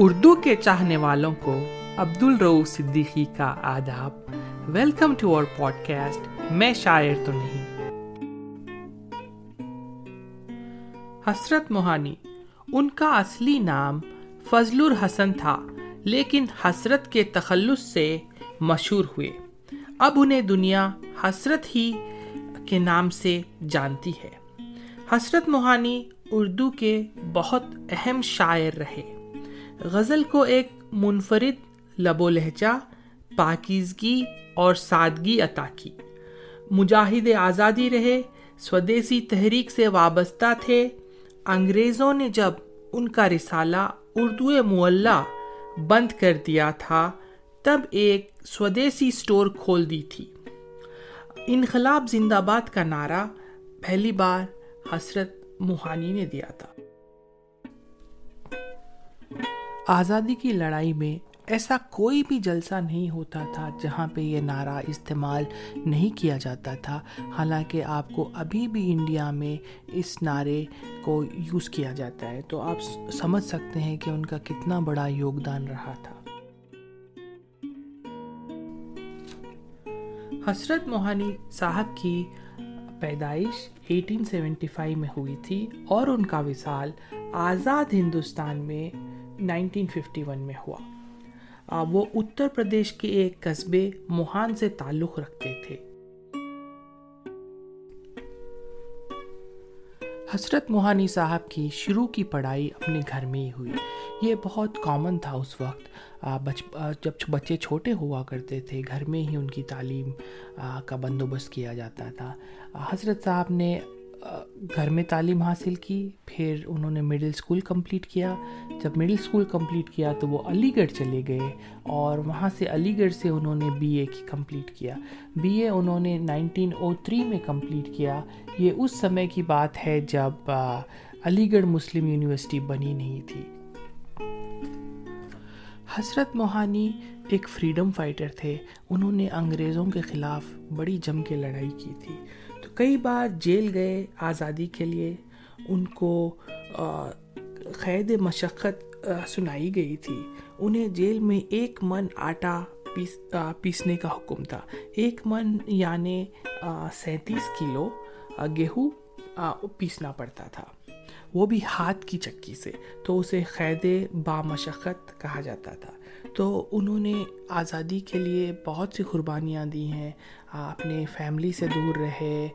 اردو کے چاہنے والوں کو عبد الرو صدیقی کا آداب۔ Welcome to our podcast میں شاعر تو نہیں۔ حسرت موہانی، ان کا اصلی نام فضل الحسن تھا، لیکن حسرت کے تخلص سے مشہور ہوئے۔ اب انہیں دنیا حسرت ہی کے نام سے جانتی ہے۔ حسرت موہانی اردو کے بہت اہم شاعر رہے۔ غزل کو ایک منفرد لب و لہجہ، پاکیزگی اور سادگی عطا کی۔ مجاہد آزادی رہے، سودیسی تحریک سے وابستہ تھے۔ انگریزوں نے جب ان کا رسالہ اردو معلّہ بند کر دیا تھا، تب ایک سودیسی اسٹور کھول دی تھی۔ انقلاب زندہ باد کا نعرہ پہلی بار حسرت موہانی نے دیا تھا۔ آزادی کی لڑائی میں ایسا کوئی بھی جلسہ نہیں ہوتا تھا جہاں پہ یہ نعرہ استعمال نہیں کیا جاتا تھا۔ حالانکہ آپ کو ابھی بھی انڈیا میں اس نعرے کو یوز کیا جاتا ہے، تو آپ سمجھ سکتے ہیں کہ ان کا کتنا بڑا یوگدان رہا تھا۔ حسرت موہانی صاحب کی پیدائش 1875 میں ہوئی تھی اور ان کا وصال آزاد ہندوستان میں 1951 میں ہوا۔ وہ اتر پردیش کے ایک قصبے موہان سے تعلق رکھتے تھے۔ حسرت موہانی صاحب کی شروع کی پڑھائی اپنے گھر میں ہی ہوئی۔ یہ بہت کامن تھا اس وقت۔ جب بچے چھوٹے ہوا کرتے تھے، گھر میں ہی ان کی تعلیم کا بندوبست کیا جاتا تھا۔ حضرت صاحب نے گھر میں تعلیم حاصل کی، پھر انہوں نے مڈل اسکول کمپلیٹ کیا۔ جب مڈل اسکول کمپلیٹ کیا تو وہ علی گڑھ چلے گئے اور وہاں سے علی گڑھ سے انہوں نے بی اے کی کمپلیٹ کیا۔ بی اے انہوں نے نائنٹین او تھری میں کمپلیٹ کیا۔ یہ اس سمے کی بات ہے جب علی گڑھ مسلم یونیورسٹی بنی نہیں تھی۔ حضرت موہانی ایک فریڈم فائٹر تھے۔ انہوں نے انگریزوں کے خلاف بڑی جم کے لڑائی کی تھی۔ کئی بار جیل گئے آزادی کے لیے، ان کو قید مشقت سنائی گئی تھی۔ انہیں جیل میں ایک من آٹا پیس پیسنے کا حکم تھا۔ ایک من یعنی سینتیس کلو گیہوں پیسنا پڑتا تھا۔ وہ بھی ہاتھ کی چکی سے، تو اسے قید بامشقت کہا جاتا تھا۔ تو انہوں نے آزادی کے لیے بہت سی قربانیاں دی ہیں۔ اپنے فیملی سے دور رہے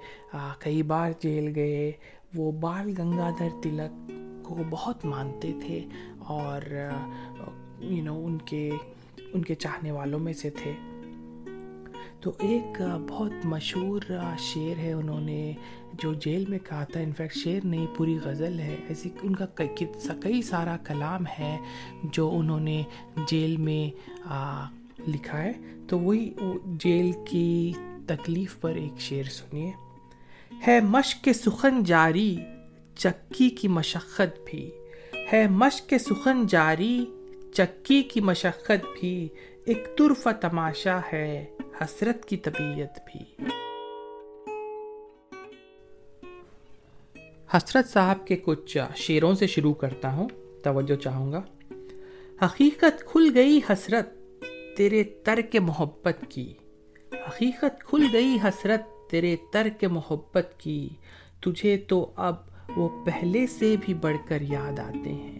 کئی بار جیل گئے۔ وہ بال گنگا دھر تلک کو بہت مانتے تھے اور یو نو ان کے ان کے چاہنے والوں میں سے تھے۔ تو ایک بہت مشہور شعر ہے انہوں نے جو جیل میں کہا تھا انفیکٹ شعر نہیں، پوری غزل ہے۔ ایسی ان کا کئی سارا کلام ہے جو انہوں نے جیل میں لکھا ہے۔ تو وہی جیل کی تکلیف پر ایک شعر سنیے۔ ہے مشق کے سخن جاری، چکی کی مشقت بھی۔ ہے مشق کے سخن جاری، چکی کی مشقت بھی۔ ایک طرف تماشا ہے، حسرت کی طبیعت بھی۔ حسرت صاحب کے کچھ شعروں سے شروع کرتا ہوں، توجہ چاہوں گا۔ حقیقت کھل گئی حسرت تیرے ترک محبت کی۔ حقیقت کھل گئی حسرت تیرے ترک محبت کی۔ تجھے تو اب وہ پہلے سے بھی بڑھ کر یاد آتے ہیں۔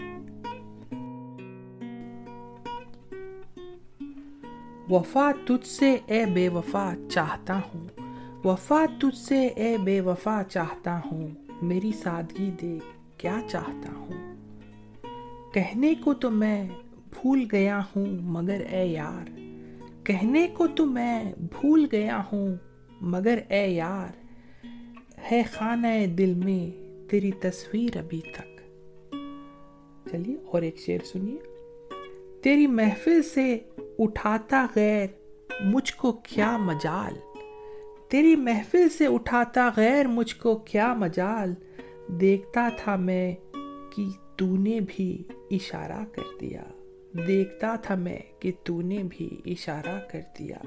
وفا تجھ سے اے بے وفا چاہتا ہوں۔ وفا تجھ سے اے بے وفا چاہتا ہوں۔ میری سادگی دیکھ کیا چاہتا ہوں؟ کہنے کو تو میں بھول گیا ہوں مگر اے یار۔ کہنے کو تو میں بھول گیا ہوں مگر اے یار۔ ہے خانہ دل میں تیری تصویر ابھی تک۔ چلیے اور ایک شعر سنیے۔ تیری محفل سے اٹھاتا غیر مجھ کو کیا مجال؟ تیری محفل سے اٹھاتا غیر مجھ کو کیا مجال؟ دیکھتا تھا میں کہ تو نے بھی اشارہ کر دیا۔ دیکھتا تھا میں کہ تو نے بھی اشارہ کر دیا۔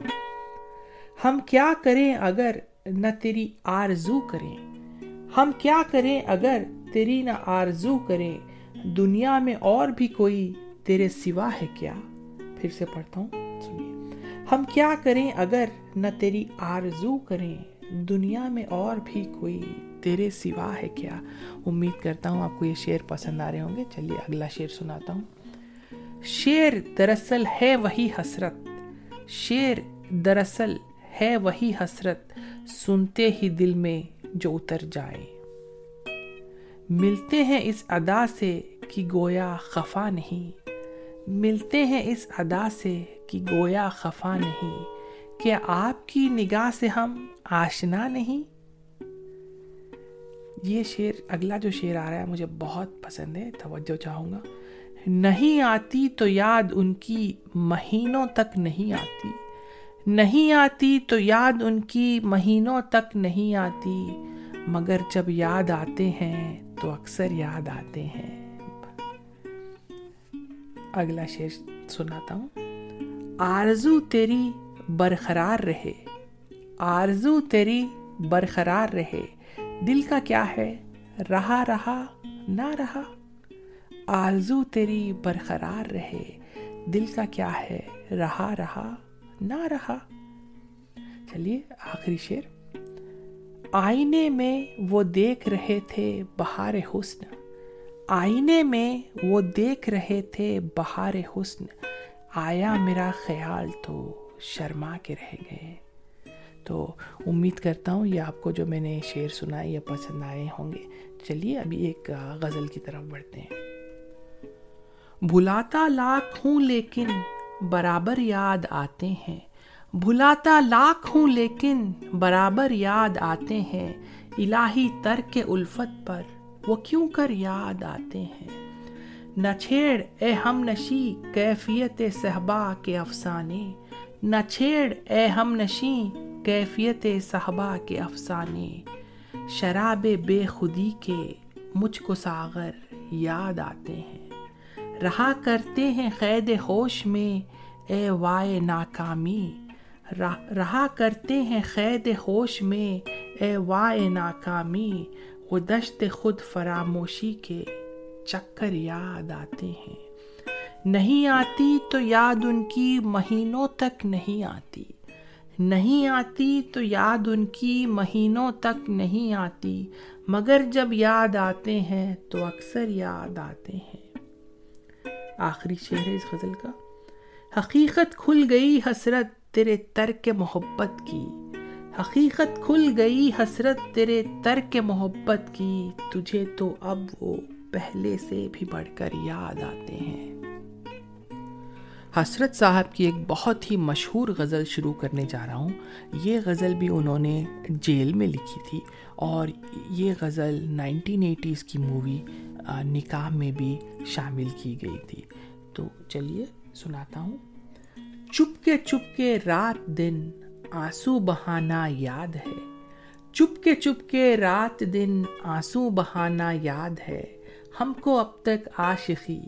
ہم کیا کریں اگر نہ تیری آرزو کریں؟ ہم کیا کریں اگر تیری نہ آرزو کریں؟ دنیا میں اور بھی کوئی تیرے سوا ہے کیا؟ پھر سے پڑھتا ہوں۔ ہم کیا کریں اگر نہ تیری آرزو کریں؟ دنیا میں اور بھی کوئی تیرے سوا ہے کیا؟ امید کرتا ہوں آپ کو یہ شعر پسند آ رہے ہوں گے۔ چلیے، اگلا شعر سناتا ہوں۔ شعر دراصل ہے وہی حسرت۔ شعر دراصل ہے وہی حسرت۔ سنتے ہی دل میں جو اتر جائے۔ ملتے ہیں اس ادا سے کہ گویا خفا نہیں۔ ملتے ہیں اس ادا سے کہ گویا خفا نہیں کیا آپ کی نگاہ سے ہم آشنا نہیں۔ یہ شعر، اگلا جو شعر آ رہا ہے، مجھے بہت پسند ہے، توجہ چاہوں گا۔ نہیں آتی تو یاد ان کی مہینوں تک نہیں آتی۔ نہیں آتی تو یاد ان کی مہینوں تک نہیں آتی۔ مگر جب یاد آتے ہیں تو اکثر یاد آتے ہیں۔ اگلا شعر سناتا ہوں۔ آرزو تیری برقرار رہے۔ آرزو تیری برقرار رہے۔ دل کا کیا ہے؟ رہا رہا، نہ رہا۔ آرزو تیری برقرار رہے۔ دل کا کیا ہے؟ رہا رہا، نہ رہا۔ چلیے، آخری شیر آئینے میں وہ دیکھ رہے تھے بہار حسن۔ آئینے میں وہ دیکھ رہے تھے بہار حسن۔ آیا میرا خیال تو شرما کے رہ گئے؟ تو امید کرتا ہوں یہ آپ کو جو میں نے شعر سنائے یا پسند آئے ہوں گے۔ چلیے ابھی ایک غزل کی طرف بڑھتے ہیں۔ بھلاتا لاکھ ہوں لیکن برابر یاد آتے ہیں۔ بھلاتا لاکھ ہوں لیکن برابر یاد آتے ہیں۔ الہی ترک الفت پر وہ کیوں کر یاد آتے ہیں؟ نہ چھیڑ اے ہم نشی کیفیت صحبا کے افسانے۔ نہ چھیڑ اے ہم نشی کیفیت صحبا کے افسانے۔ شراب بے خودی کے مجھ کو ساغر یاد آتے ہیں۔ رہا کرتے ہیں قید ہوش میں اے وائے ناکامی۔ رہا کرتے ہیں قید ہوش میں اے وائے ناکامی۔ وہ دشت خود فراموشی کے چکر یاد آتے ہیں۔ نہیں آتی تو یاد ان کی مہینوں تک نہیں آتی۔ نہیں آتی تو یاد ان کی مہینوں تک نہیں آتی۔ مگر جب یاد آتے ہیں تو اکثر یاد آتے ہیں۔ آخری شعر اس غزل کا۔ حقیقت کھل گئی حسرت تیرے ترک محبت کی۔ حقیقت کھل گئی حسرت تیرے ترک محبت کی۔ تجھے تو اب وہ پہلے سے بھی بڑھ کر یاد آتے ہیں۔ حسرت صاحب کی ایک بہت ہی مشہور غزل شروع کرنے جا رہا ہوں۔ یہ غزل بھی انہوں نے جیل میں لکھی تھی اور یہ غزل نائنٹین ایٹیز کی مووی نکاح میں بھی شامل کی گئی تھی۔ تو چلیے سناتا ہوں۔ چپ کے چپ کے رات دن آنسو بہانا یاد ہے۔ چپ کے چپ کے رات دن آنسو بہانا یاد ہے۔ ہم کو اب تک عاشقی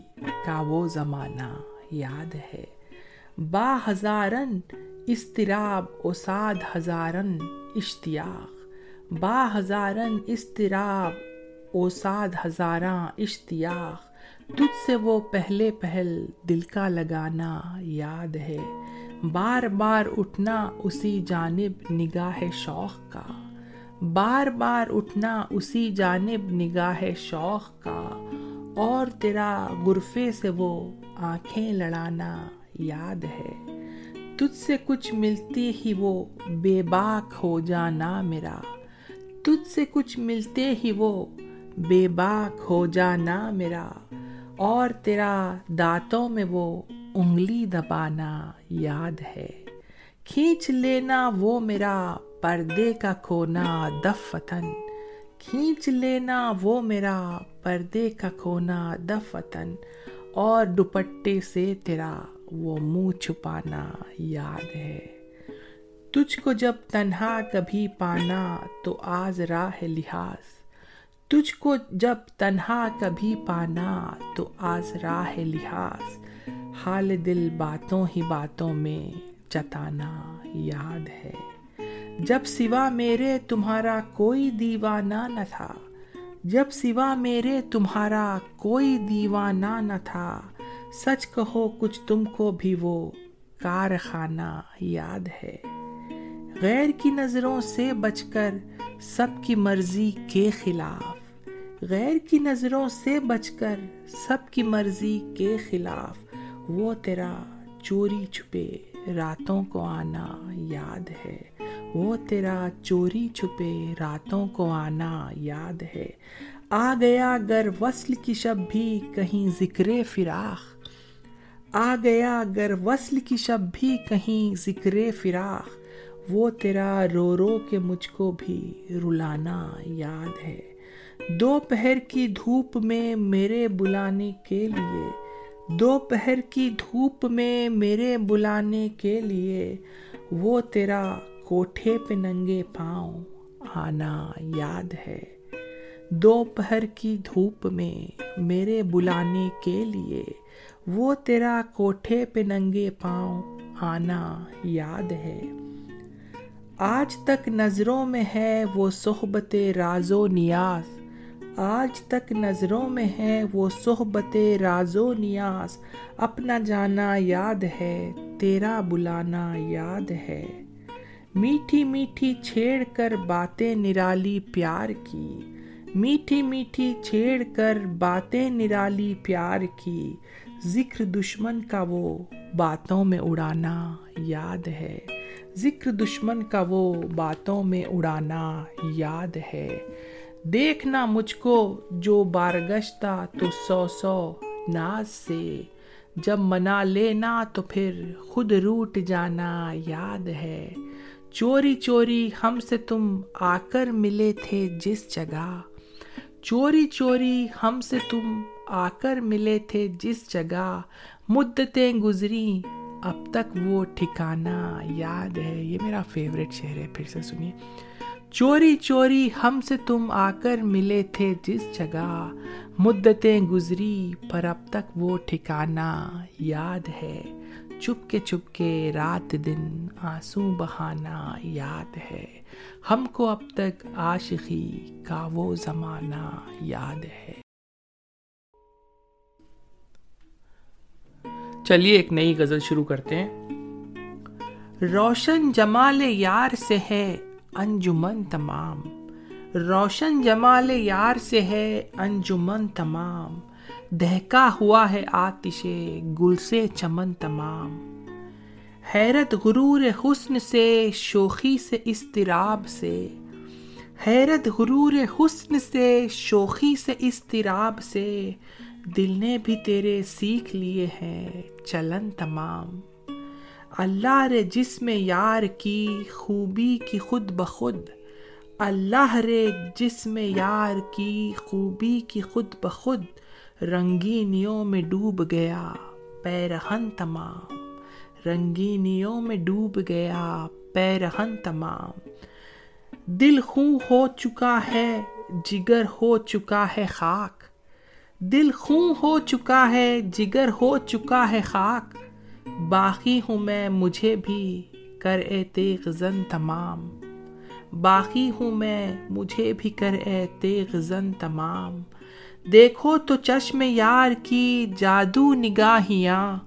کا وہ زمانہ یاد ہے۔ با ہزارن استراب اساد ہزارن اشتیاق۔ با ہزارن استراب اوساد ہزاراں اشتیاق۔ تجھ سے وہ پہلے پہل دل کا لگانا یاد ہے۔ بار بار اٹھنا اسی جانب نگاہ شوق کا۔ بار بار اٹھنا اسی جانب نگاہ شوق کا، اور تیرا غرفے سے وہ آنکھیں لڑانا یاد ہے۔ تجھ سے کچھ ملتی ہی وہ بے باک ہو جانا میرا۔ تجھ سے کچھ ملتے ہی وہ بے باک ہو جانا میرا۔ اور تیرا دانتوں میں وہ انگلی دبانا یاد ہے۔ کھینچ لینا وہ میرا پردے کا کھونا دفتن کھینچ لینا وہ میرا پردے کا کھونا دفتن اور دوپٹے سے تیرا وہ منہ چھپانا یاد ہے۔ تجھ کو جب تنہا کبھی پانا تو آز راہ لحاظ۔ تجھ کو جب تنہا کبھی پانا تو آز راہ لحاظ۔ حال دل باتوں ہی باتوں میں جتانا یاد ہے۔ جب سوا میرے تمہارا کوئی دیوانہ نہ تھا، جب سوا میرے تمہارا کوئی دیوانہ نہ تھا، سچ کہو کچھ تم کو بھی وہ کارخانہ یاد ہے۔ غیر کی نظروں سے بچ کر سب کی مرضی کے خلاف، غیر کی نظروں سے بچ کر سب کی مرضی کے خلاف وہ تیرا چوری چھپے راتوں کو آنا یاد ہے۔ وہ تیرا چوری چھپے راتوں کو آنا یاد ہے۔ آ گیا گر وصل کی شب بھی کہیں ذکر فراق آ گیا گر وصل کی شب بھی کہیں ذکر فراق وہ تیرا رو رو کے مجھ کو بھی رلانا یاد ہے۔ دوپہر کی دھوپ میں میرے بلانے کے لیے۔ دوپہر کی دھوپ میں میرے بلانے کے لیے۔ وہ تیرا کوٹھے پہ ننگے پاؤں، آنا یاد ہے۔ دوپہر کی دھوپ میں میرے بلانے کے لیے وہ تیرا کوٹھے پہ ننگے پاؤں، آنا یاد ہے۔ آج تک نظروں میں ہے وہ صحبت راز و نیاز۔ آج تک نظروں میں ہے وہ صحبت راز و نیاز۔ اپنا جانا یاد ہے، تیرا بلانا یاد ہے۔ میٹھی میٹھی چھیڑ کر باتیں نرالی پیار کی۔ میٹھی میٹھی چھیڑ کر باتیں نرالی پیار کی۔ ذکر دشمن کا وہ باتوں میں اڑانا یاد ہے۔ ذکر دشمن کا وہ باتوں میں اڑانا یاد ہے۔ دیکھنا مجھ کو جو بارگشتہ تو سو سو ناز سے۔ جب منا لینا تو پھر خود روٹ جانا یاد ہے۔ چوری چوری ہم سے تم آ کر ملے تھے جس جگہ۔ چوری چوری ہم سے تم آ کر ملے تھے جس جگہ۔ مدتیں گزری اب تک وہ ٹھکانا یاد ہے۔ یہ میرا فیوریٹ شہر ہے، پھر سے سنیے۔ چوری چوری ہم سے تم آ کر ملے تھے جس جگہ۔ مدتیں گزری پر اب تک وہ ٹھکانا یاد ہے۔ چپ کے چپ کے رات دن آنسو بہانا یاد ہے۔ ہم کو اب تک عاشقی کا وہ زمانہ یاد ہے۔ چلیے ایک نئی غزل شروع کرتے ہیں۔ روشن جمال یار سے ہے انجمن تمام۔ روشن جمال یار سے ہے انجمن تمام۔ دہکا ہوا ہے آتش گل سے چمن تمام۔ حیرت غرور حسن سے، شوخی سے استراب سے۔ حیرت غرور حسن سے، شوخی سے استراب سے۔ دل نے بھی تیرے سیکھ لیے ہیں چلن تمام۔ اللہ رے جس میں یار کی خوبی کی خود بخود۔ اللہ رے جس میں یار کی خوبی کی خود بخود۔ رنگینیوں میں ڈوب گیا پیرہن تمام رنگینیوں میں ڈوب گیا پیرہن تمام دل خوں ہو چکا ہے، جگر ہو چکا ہے خاک۔ دل خوں ہو چکا ہے، جگر ہو چکا ہے خاک۔ باقی ہوں میں، مجھے بھی کر اے تیغ زن تمام۔ باقی ہوں میں، مجھے بھی کر اے تیغ زن تمام۔ دیکھو تو چشم یار کی جادو نگاہیاں۔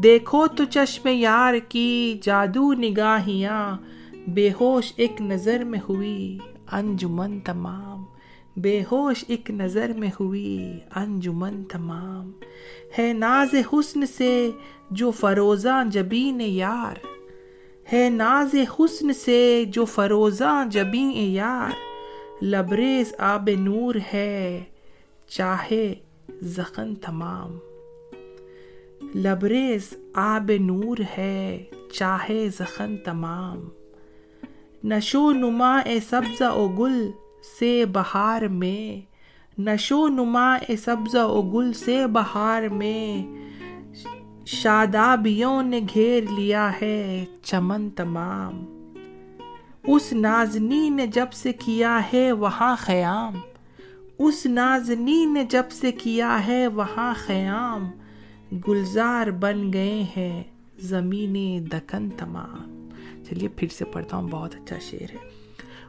دیکھو تو چشم یار کی جادو نگاہیاں۔ بے ہوش ایک نظر میں ہوئی انجمن تمام۔ بے ہوش ایک نظر میں ہوئی انجمن تمام۔ ہے ناز حسن سے جو فروزاں جبین یار۔ ہے ناز حسن سے جو فروزاں جبین یار۔ لبریز آب نور ہے چاہے زخن تمام۔ لبریز آب نور ہے، چاہے زخن تمام۔ نشو نما اے سبز و گل سے بہار میں۔ نشو نما اے سبز و گل سے بہار میں۔ شادابیوں نے گھیر لیا ہے چمن تمام۔ اس نازنی نے جب سے کیا ہے وہاں خیام۔ اس نازنی نے جب سے کیا ہے وہاں خیام، گلزار بن گئے ہیں زمین دکن تمام۔ چلیے پھر سے پڑھتا ہوں، بہت اچھا شعر ہے۔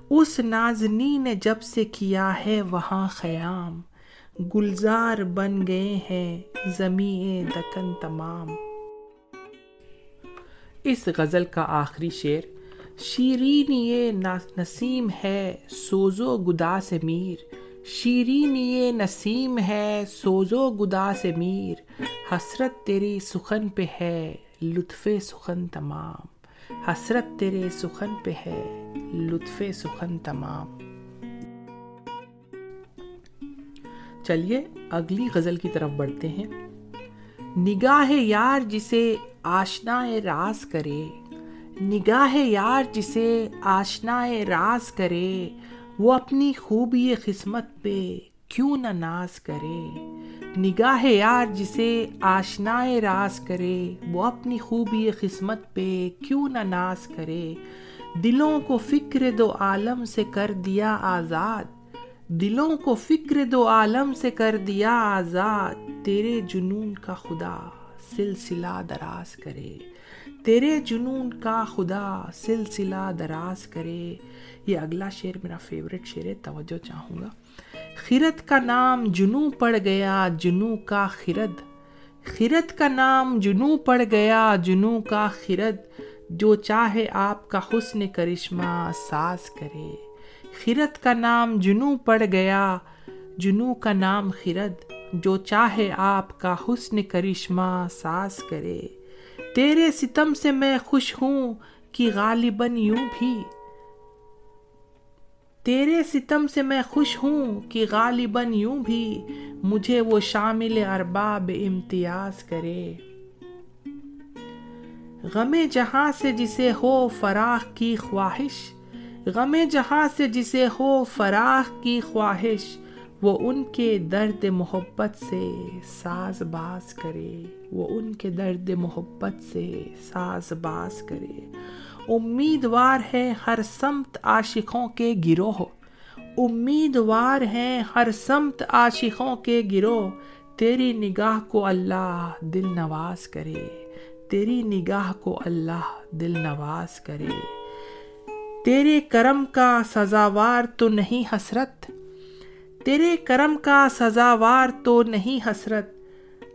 اس نازنی نے جب سے کیا ہے وہاں خیام، گلزار بن گئے ہیں زمین دکن تمام۔ اس غزل کا آخری شعر شیرین یہ نسیم ہے سوزو گدا سے میر۔ شیرین یہ نسیم ہے، سوزو گدا سے میر، حسرت تیری سخن پہ ہے، لطف سخن تمام۔ حسرت تیرے سخن پہ ہے، لطف سخن تمام۔ چلیے، اگلی غزل کی طرف بڑھتے ہیں۔ نگاہ یار جسے آشنا راز کرے، نگاہ یار جسے آشنا راز کرے وہ اپنی خوبی قسمت پہ کیوں نہ ناز کرے۔ نگاہ یار جسے آشنا راز کرے، وہ اپنی خوبی قسمت پہ کیوں نہ ناز کرے۔ دلوں کو فکر دو عالم سے کر دیا آزاد۔ دلوں کو فکر دو عالم سے کر دیا آزاد۔ تیرے جنون کا خدا سلسلہ دراز کرے۔ تیرے جنون کا خدا سلسلہ دراز کرے۔ یہ اگلا شعر میرا فیوریٹ شعر ہے، توجہ چاہوں گا۔ خرد کا نام جنو پڑ گیا جنو کا خرد۔ خرد کا نام جنو پڑ گیا جنو کا خرد۔ جو چاہے آپ کا حسن کرشمہ ساز کرے۔ خرد کا نام جنو پڑ گیا جنو کا نام خرد۔ جو چاہے آپ کا حسن کرشمہ ساز کرے۔ تیرے ستم سے میں خوش ہوں کہ غالباً یوں بھی۔ تیرے ستم سے میں خوش ہوں کہ غالباً یوں بھی مجھے وہ شامل ارباب امتیاز کرے۔ غم جہاں سے جسے ہو فراخ کی خواہش، غم جہاں سے جسے ہو فراخ کی خواہش، وہ ان کے درد محبت سے ساز باز کرے۔ وہ ان کے درد محبت سے ساز باز کرے۔ امیدوار ہے ہر سمت عاشقوں کے گروہ۔ امیدوار ہے ہر سمت عاشقوں کے گروہ۔ تیری نگاہ کو اللہ دل نواز کرے۔ تیری نگاہ کو اللہ دل نواز کرے۔ تیرے کرم کا سزاوار تو نہیں حسرت۔ تیرے کرم کا سزاوار تو نہیں حسرت۔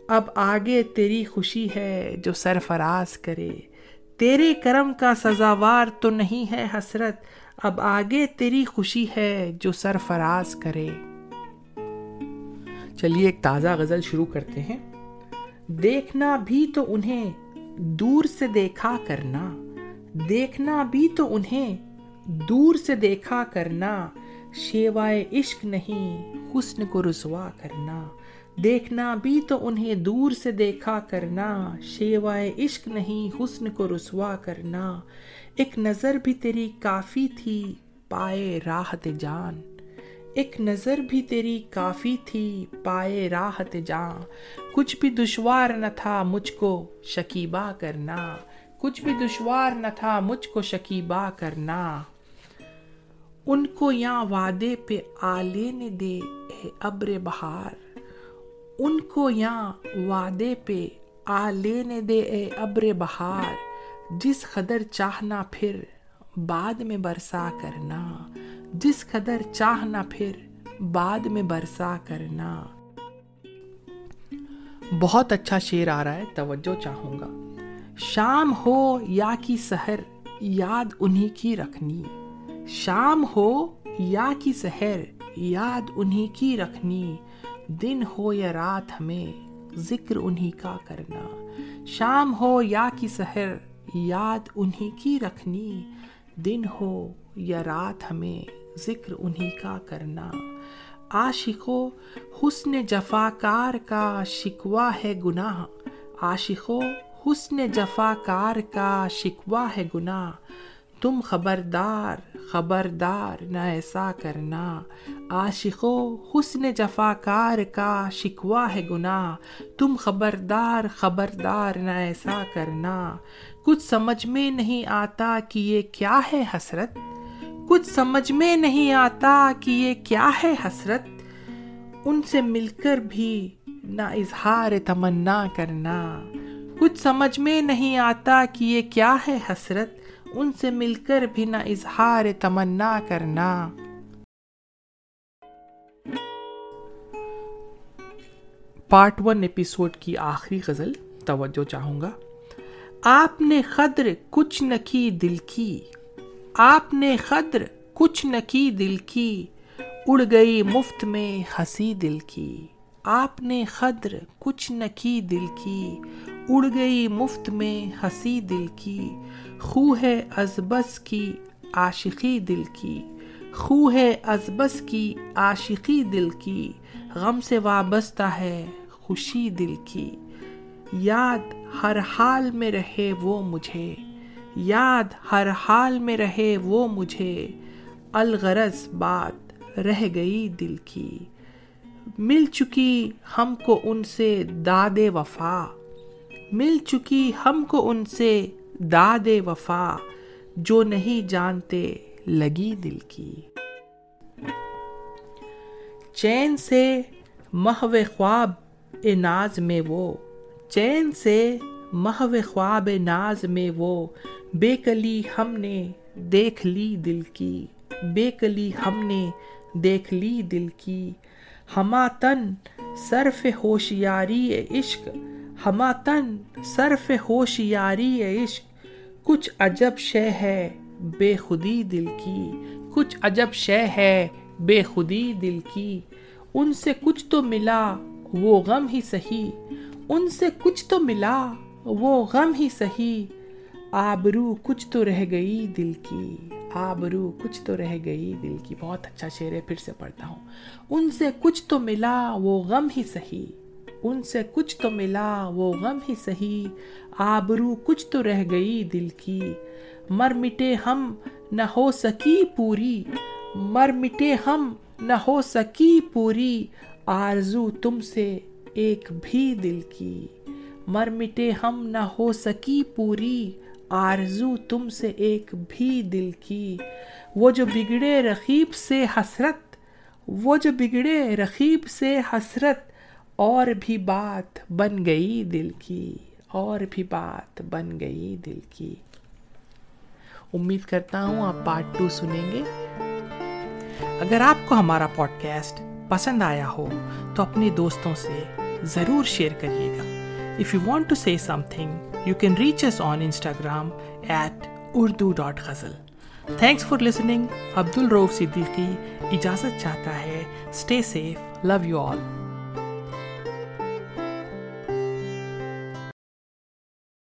اب آگے تیری خوشی ہے جو سرفراز کرے۔ تیرے کرم کا سزاوار تو نہیں ہے حسرت، اب آگے تیری خوشی ہے جو سرفراز کرے۔ چلیے، ایک تازہ غزل شروع کرتے ہیں۔ دیکھنا بھی تو انہیں، دور سے دیکھا کرنا۔ دیکھنا بھی تو انہیں، دور سے دیکھا کرنا۔ شیوائے عشق نہیں، حسن کو رسوا کرنا۔ دیکھنا بھی تو انہیں دور سے دیکھا کرنا، شیوائے عشق نہیں حسن کو رسوا کرنا۔ ایک نظر بھی تیری کافی تھی، پائے راحت جان۔ ایک نظر بھی تیری کافی تھی، پائے راحت جان۔ کچھ بھی دشوار نہ تھا مجھ کو شکیبہ کرنا۔ کچھ بھی دشوار نہ تھا مجھ کو شکیبہ کرنا۔ ان کو یہاں وعدے پہ آلینے دے، اے ابر بہار۔ ان کو یہاں وعدے پہ آلینے دے اے ابر بہار، جس قدر چاہنا پھر بعد میں برسا کرنا، جس قدر چاہنا پھر بعد میں برسا کرنا۔ بہت اچھا شعر آ رہا ہے، توجہ چاہوں گا۔ شام ہو یا کی سحر، یاد انہی کی رکھنی۔ شام ہو یا کی سحر، یاد انہی کی رکھنی۔ دن ہو یا رات ہمیں ذکر انہی کا کرنا۔ شام ہو یا کی سحر، یاد انہی کی رکھنی۔ دن ہو یا رات ہمیں ذکر انہی کا کرنا۔ عاشقو، حسن جفاکار کا شکوا ہے گناہ۔ عاشقو، حسن جفاکار کا شکوا ہے گناہ۔ تم خبردار خبردار، نہ ایسا کرنا۔ عاشقو، حسن جفاکار کا شکوا ہے گناہ۔ تم خبردار خبردار، نہ ایسا کرنا۔ کچھ سمجھ میں نہیں آتا کہ یہ کیا ہے حسرت۔ کچھ سمجھ میں نہیں آتا کہ یہ کیا ہے حسرت۔ ان سے مل کر بھی نہ اظہار تمنا کرنا۔ کچھ سمجھ میں نہیں آتا کہ یہ کیا ہے حسرت۔ ان سے مل کر بھی نہ اظہار تمنا کرنا۔ پارٹ ون ایپیسوڈ کی آخری غزل، توجہ چاہوں گا۔ آپ نے قدر کچھ نہ کی دل کی۔ آپ نے قدر کچھ نہ کی دل کی۔ اڑ گئی مفت میں ہنسی دل کی۔ آپ نے قدر کچھ نہ کی دل کی، اڑ گئی مفت میں ہنسی دل کی۔ خو ہے ازبس کی عاشقی دل کی۔ خو ہے ازبس کی عاشقی دل کی۔ غم سے وابستہ ہے خوشی دل کی۔ یاد ہر حال میں رہے وہ مجھے۔ یاد ہر حال میں رہے وہ مجھے۔ الغرض بات رہ گئی دل کی۔ مل چکی ہم کو ان سے داد وفا۔ مل چکی ہم کو ان سے داد وفا۔ جو نہیں جانتے لگی دل کی۔ چین سے محو خواب ناز میں وہ۔ چین سے محو خواب ناز میں وہ۔ بے کلی ہم نے دیکھ لی دل کی۔ بے کلی ہم نے دیکھ لی دل کی۔ ہما تن صرف ہوشیاری عشق ہما تن صرف ہوشیاری عشق۔ کچھ عجب شے ہے بے خودی دل کی، کچھ عجب شے ہے بے خودی دل کی۔ ان سے کچھ تو ملا وہ غم ہی سہی ان سے کچھ تو ملا وہ غم ہی سہی آبرو کچھ تو رہ گئی دل کی۔ آبرو کچھ تو رہ گئی دل کی، بہت اچھا شعر ہے، پھر سے پڑھتا ہوں۔ ان سے کچھ تو ملا وہ غم ہی سہی ان سے کچھ تو ملا وہ غم ہی سہی آبرو کچھ تو رہ گئی دل کی۔ مر مٹے ہم نہ ہو سکی پوری۔ مر مٹے ہم نہ ہو سکی پوری۔ آرزو تم سے ایک بھی دل کی۔ مر مٹے ہم نہ ہو سکی پوری۔ آرزو تم سے ایک بھی دل کی۔ وہ جو بگڑے رقیب سے حسرت، وہ جو بگڑے رقیب سے حسرت، اور بھی بات بن گئی دل کی، اور بھی بات بن گئی دل کی۔ امید کرتا ہوں آپ پارٹ ٹو سنیں گے۔ اگر آپ کو ہمارا پوڈ کاسٹ پسند آیا ہو، تو اپنے دوستوں سے ضرور شیئر کریے گا۔ If you want to see something you can reach us on Instagram at Urdu dot Ghazal thanks for listening Abdul Rauf Siddiqui اجازت چاہتا ہے stay safe love you all